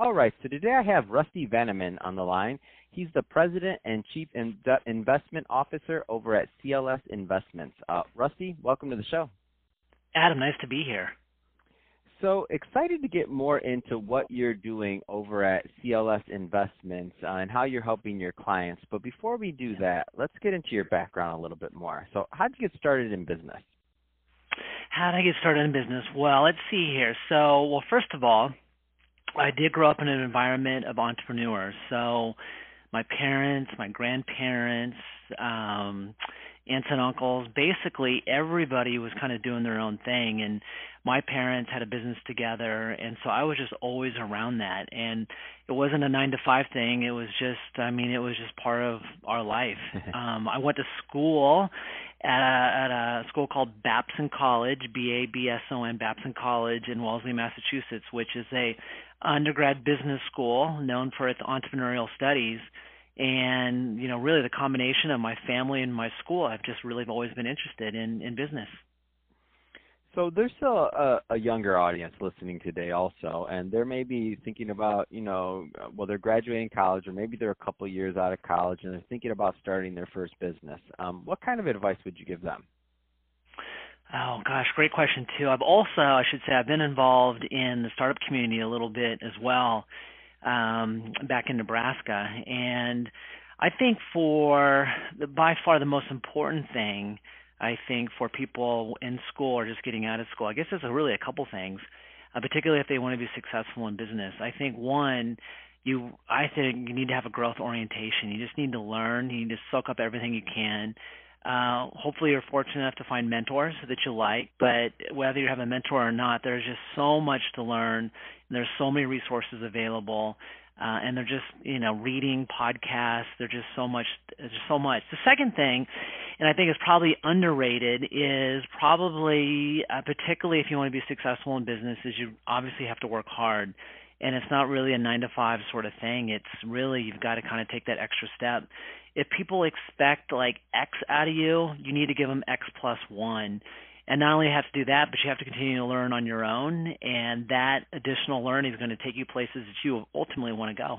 All right, so today I have Rusty Vanneman on the line. He's the President and Chief Investment Officer over at CLS Investments. Uh, Rusty, welcome to the show. Adam, nice to be here. So excited to get more into what you're doing over at CLS Investments uh, and how you're helping your clients. But before we do that, let's get into your background a little bit more. So, how did you get started in business? How did I get started in business? Well, let's see here. So, well, first of all, I did grow up in an environment of entrepreneurs. So my parents, my grandparents, um, aunts and uncles, basically everybody was kind of doing their own thing. And my parents had a business together, and so I was just always around that. And it wasn't a nine to five thing. It was just, I mean, it was just part of our life. um, I went to school at a, at a school called Babson College, B A B S O N, Babson College in Wellesley, Massachusetts, which is a undergrad business school known for its entrepreneurial studies and you know really the combination of my family and my school i've just really always been interested in in business. So there's still a, a younger audience listening today also and they're maybe thinking about you know well they're graduating college or maybe they're a couple years out of college and they're thinking about starting their first business. Um, what kind of advice would you give them? Oh gosh, great question too. I've also, I should say, I've been involved in the startup community a little bit as well, um, back in Nebraska, and I think for the, by far the most important thing, I think for people in school or just getting out of school, I guess there's a really a couple things, uh, particularly if they want to be successful in business. I think one, you, I think you need to have a growth orientation. You just need to learn. You need to soak up everything you can. Uh, hopefully, you're fortunate enough to find mentors that you like. But whether you have a mentor or not, there's just so much to learn. And there's so many resources available, uh, and they're just you know reading podcasts. There's just so much. Just so much. The second thing, and I think is probably underrated, is probably uh, particularly if you want to be successful in business, is you obviously have to work hard and it's not really a nine to five sort of thing. It's really you've got to kind of take that extra step if people expect like X out of you, you need to give them X plus one. And not only have to do that, but you have to continue to learn on your own. And that additional learning is going to take you places that you ultimately want to go.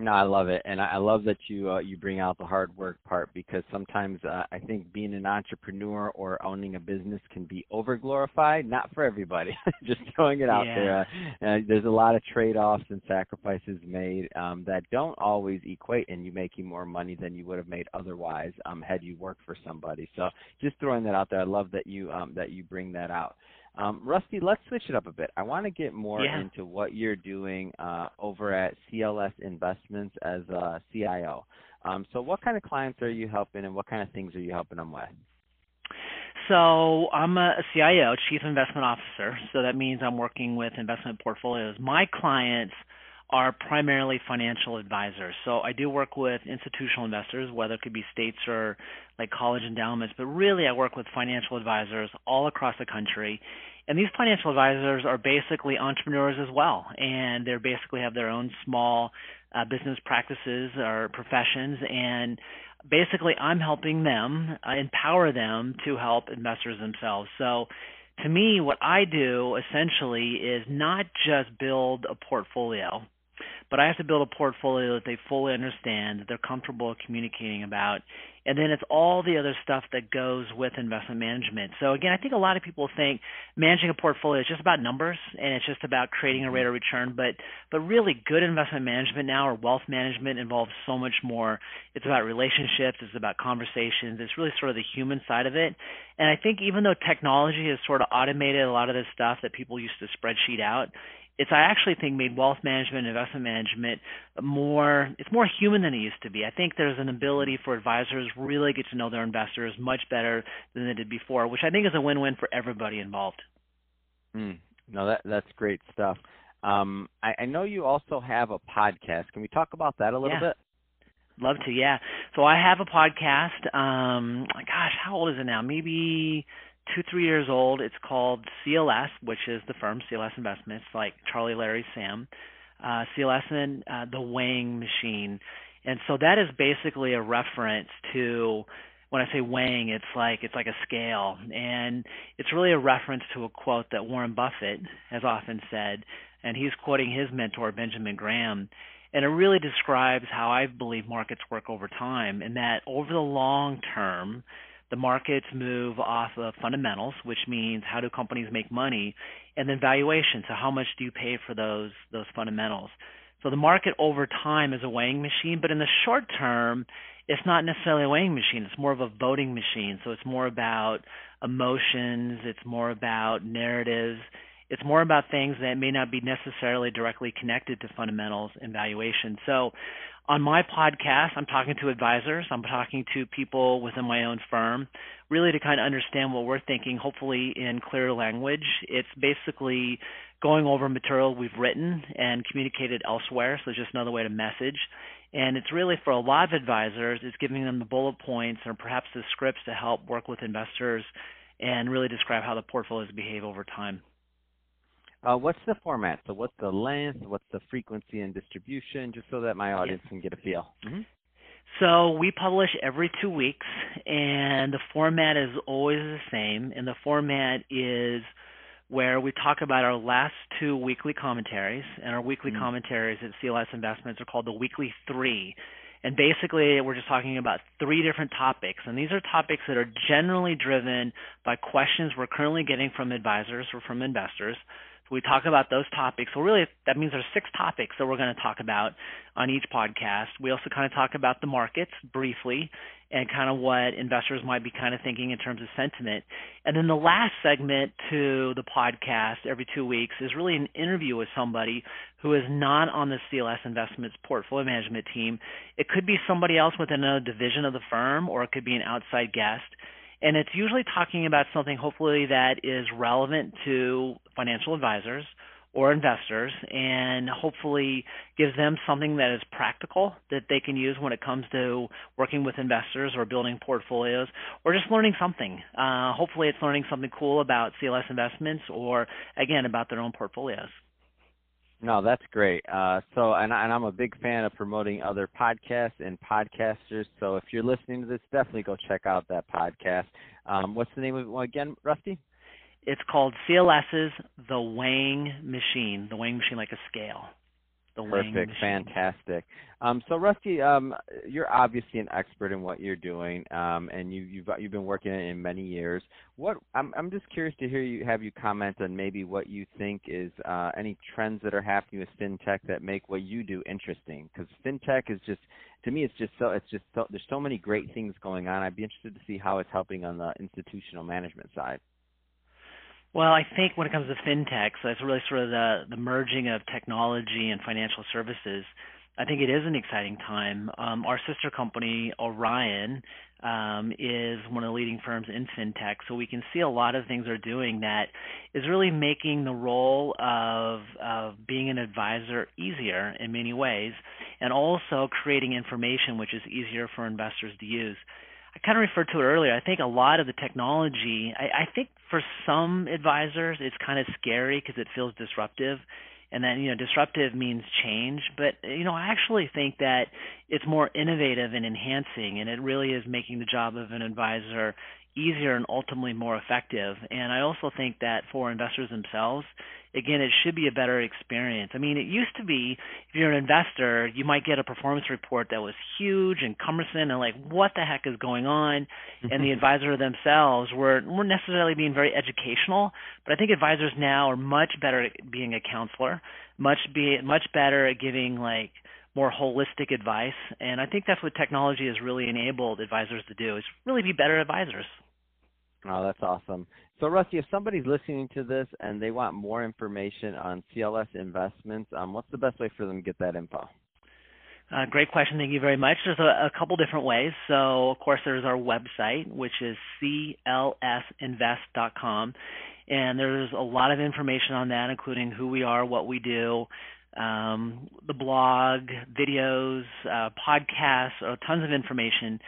No, I love it, and I love that you uh, you bring out the hard work part because sometimes uh, I think being an entrepreneur or owning a business can be over glorified. Not for everybody. Just throwing it out yeah. there. Uh, there's a lot of trade offs and sacrifices made um, that don't always equate in you making more money than you would have made otherwise um, had you worked for somebody. So just throwing that out there. I love that you um, that you bring that out. Um, Rusty, let's switch it up a bit. I want to get more yeah. into what you're doing uh, over at CLS Investments as a CIO. Um, so, what kind of clients are you helping, and what kind of things are you helping them with? So I'm a CIO, Chief Investment Officer. So that means I'm working with investment portfolios. My clients are primarily financial advisors. So I do work with institutional investors, whether it could be states or like college endowments, but really I work with financial advisors all across the country. And these financial advisors are basically entrepreneurs as well, and they basically have their own small uh, business practices or professions, and basically I'm helping them uh, empower them to help investors themselves. So to me, what I do essentially is not just build a portfolio but I have to build a portfolio that they fully understand, that they're comfortable communicating about. And then it's all the other stuff that goes with investment management. So again, I think a lot of people think managing a portfolio is just about numbers and it's just about creating a mm-hmm. rate of return, but but really good investment management now or wealth management involves so much more. It's about relationships, it's about conversations, it's really sort of the human side of it. And I think even though technology has sort of automated a lot of this stuff that people used to spreadsheet out, it's I actually think made wealth management and investment management more it's more human than it used to be. I think there's an ability for advisors really get to know their investors much better than they did before, which I think is a win-win for everybody involved. Mm, no, that that's great stuff. Um, I, I know you also have a podcast. Can we talk about that a little yeah. bit? Love to, yeah. So I have a podcast. Um, gosh, how old is it now? Maybe two, three years old. It's called CLS, which is the firm CLS Investments, like Charlie, Larry, Sam. Uh, CLS and uh, the weighing machine, and so that is basically a reference to when I say weighing, it's like it's like a scale, and it's really a reference to a quote that Warren Buffett has often said, and he's quoting his mentor Benjamin Graham, and it really describes how I believe markets work over time, and that over the long term, the markets move off of fundamentals, which means how do companies make money, and then valuation. So how much do you pay for those those fundamentals? So the market over time is a weighing machine, but in the short term, it's not necessarily a weighing machine. It's more of a voting machine. So it's more about emotions. It's more about narratives. It's more about things that may not be necessarily directly connected to fundamentals and valuation. So on my podcast, I'm talking to advisors, I'm talking to people within my own firm, really to kind of understand what we're thinking, hopefully in clear language. It's basically going over material we've written and communicated elsewhere, so it's just another way to message. And it's really for a lot of advisors, it's giving them the bullet points or perhaps the scripts to help work with investors and really describe how the portfolios behave over time. Uh, what's the format? So what's the length? What's the frequency and distribution? Just so that my audience yeah. can get a feel. Mm-hmm. So we publish every two weeks, and the format is always the same. And the format is where we talk about our last two weekly commentaries, and our weekly mm-hmm. commentaries at CLS Investments are called the Weekly Three. And basically, we're just talking about three different topics. And these are topics that are generally driven by questions we're currently getting from advisors or from investors we talk about those topics. Well, really, that means there's six topics that we're going to talk about on each podcast. We also kind of talk about the markets briefly and kind of what investors might be kind of thinking in terms of sentiment. And then the last segment to the podcast every two weeks is really an interview with somebody who is not on the CLS Investments portfolio management team. It could be somebody else within a division of the firm, or it could be an outside guest and it's usually talking about something hopefully that is relevant to financial advisors or investors and hopefully gives them something that is practical that they can use when it comes to working with investors or building portfolios or just learning something. Uh, hopefully, it's learning something cool about CLS investments or, again, about their own portfolios. No, that's great. Uh, so, and, and I'm a big fan of promoting other podcasts and podcasters. So, if you're listening to this, definitely go check out that podcast. Um, what's the name of it again, Rusty? It's called CLS's The Weighing Machine. The weighing machine, like a scale the Perfect, fantastic. Um, so Rusty, um, you're obviously an expert in what you're doing, um, and you, you've you've been working in it in many years. What I'm I'm just curious to hear you have you comment on maybe what you think is uh, any trends that are happening with fintech that make what you do interesting. Because fintech is just to me, it's just so it's just so, there's so many great things going on. I'd be interested to see how it's helping on the institutional management side. Well, I think when it comes to fintech, so it's really sort of the the merging of technology and financial services. I think it is an exciting time. Um, our sister company, Orion, um, is one of the leading firms in fintech, so we can see a lot of things they're doing that is really making the role of, of being an advisor easier in many ways, and also creating information which is easier for investors to use. I kind of referred to it earlier. I think a lot of the technology, I, I think for some advisors, it's kind of scary because it feels disruptive. And then, you know, disruptive means change. But, you know, I actually think that it's more innovative and enhancing, and it really is making the job of an advisor easier and ultimately more effective. And I also think that for investors themselves, again, it should be a better experience. I mean, it used to be if you're an investor, you might get a performance report that was huge and cumbersome and like, what the heck is going on? and the mm-hmm. advisor themselves were weren't necessarily being very educational. But I think advisors now are much better at being a counselor, much be much better at giving like more holistic advice. And I think that's what technology has really enabled advisors to do is really be better advisors. Oh, that's awesome. So, Rusty, if somebody's listening to this and they want more information on CLS investments, um, what's the best way for them to get that info? Uh, great question. Thank you very much. There's a, a, couple different ways. So, of course, there's our website, which is clsinvest.com. and there's a lot of information on that, including who we are, what we do, um, the blog, videos, uh, podcasts, uh, tons of information.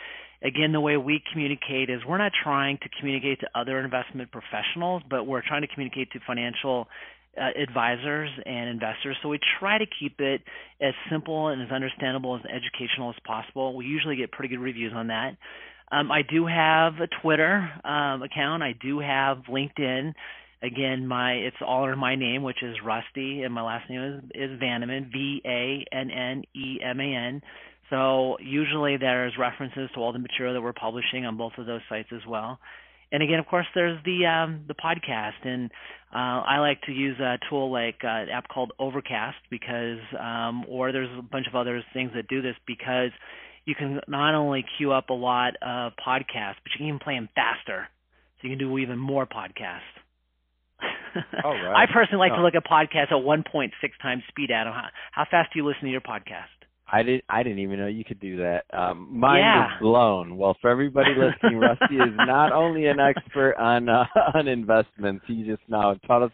Again, the way we communicate is we're not trying to communicate to other investment professionals, but we're trying to communicate to financial uh, advisors and investors. So we try to keep it as simple and as understandable as educational as possible. We usually get pretty good reviews on that. Um, I do have a Twitter um, account. I do have LinkedIn. Again, my it's all in my name, which is Rusty, and my last name is, is Vanneman, V A N N E M A N. So usually there's references to all the material that we're publishing on both of those sites as well. And again, of course, there's the um, the podcast, and uh, I like to use a tool like uh, an app called Overcast because, um, or there's a bunch of other things that do this because you can not only queue up a lot of podcasts, but you can even play them faster, so you can do even more podcasts. Oh, right. I personally like oh. to look at podcasts at 1.6 times speed. Adam, how, how fast do you listen to your podcast? I didn't. I didn't even know you could do that. Um, mind Yeah. is blown. Well, for everybody listening, Rusty is not only an expert on uh, on investments. He just now taught us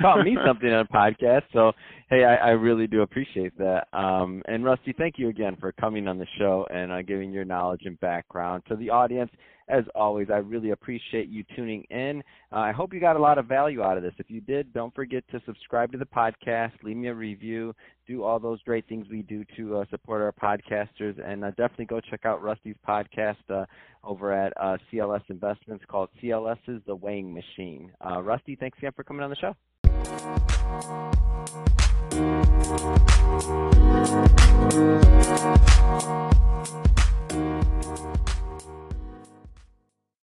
taught me something on a podcast. So, hey, I, I really do appreciate that. Um, and Rusty, thank you again for coming on the show and uh, giving your knowledge and background to the audience. As always, I really appreciate you tuning in. Uh, I hope you got a lot of value out of this. If you did, don't forget to subscribe to the podcast, leave me a review, do all those great things we do to uh, support our podcasters, and uh, definitely go check out Rusty's podcast uh, over at uh, CLS Investments called CLS's The Weighing Machine. Uh, Rusty, thanks again for coming on the show.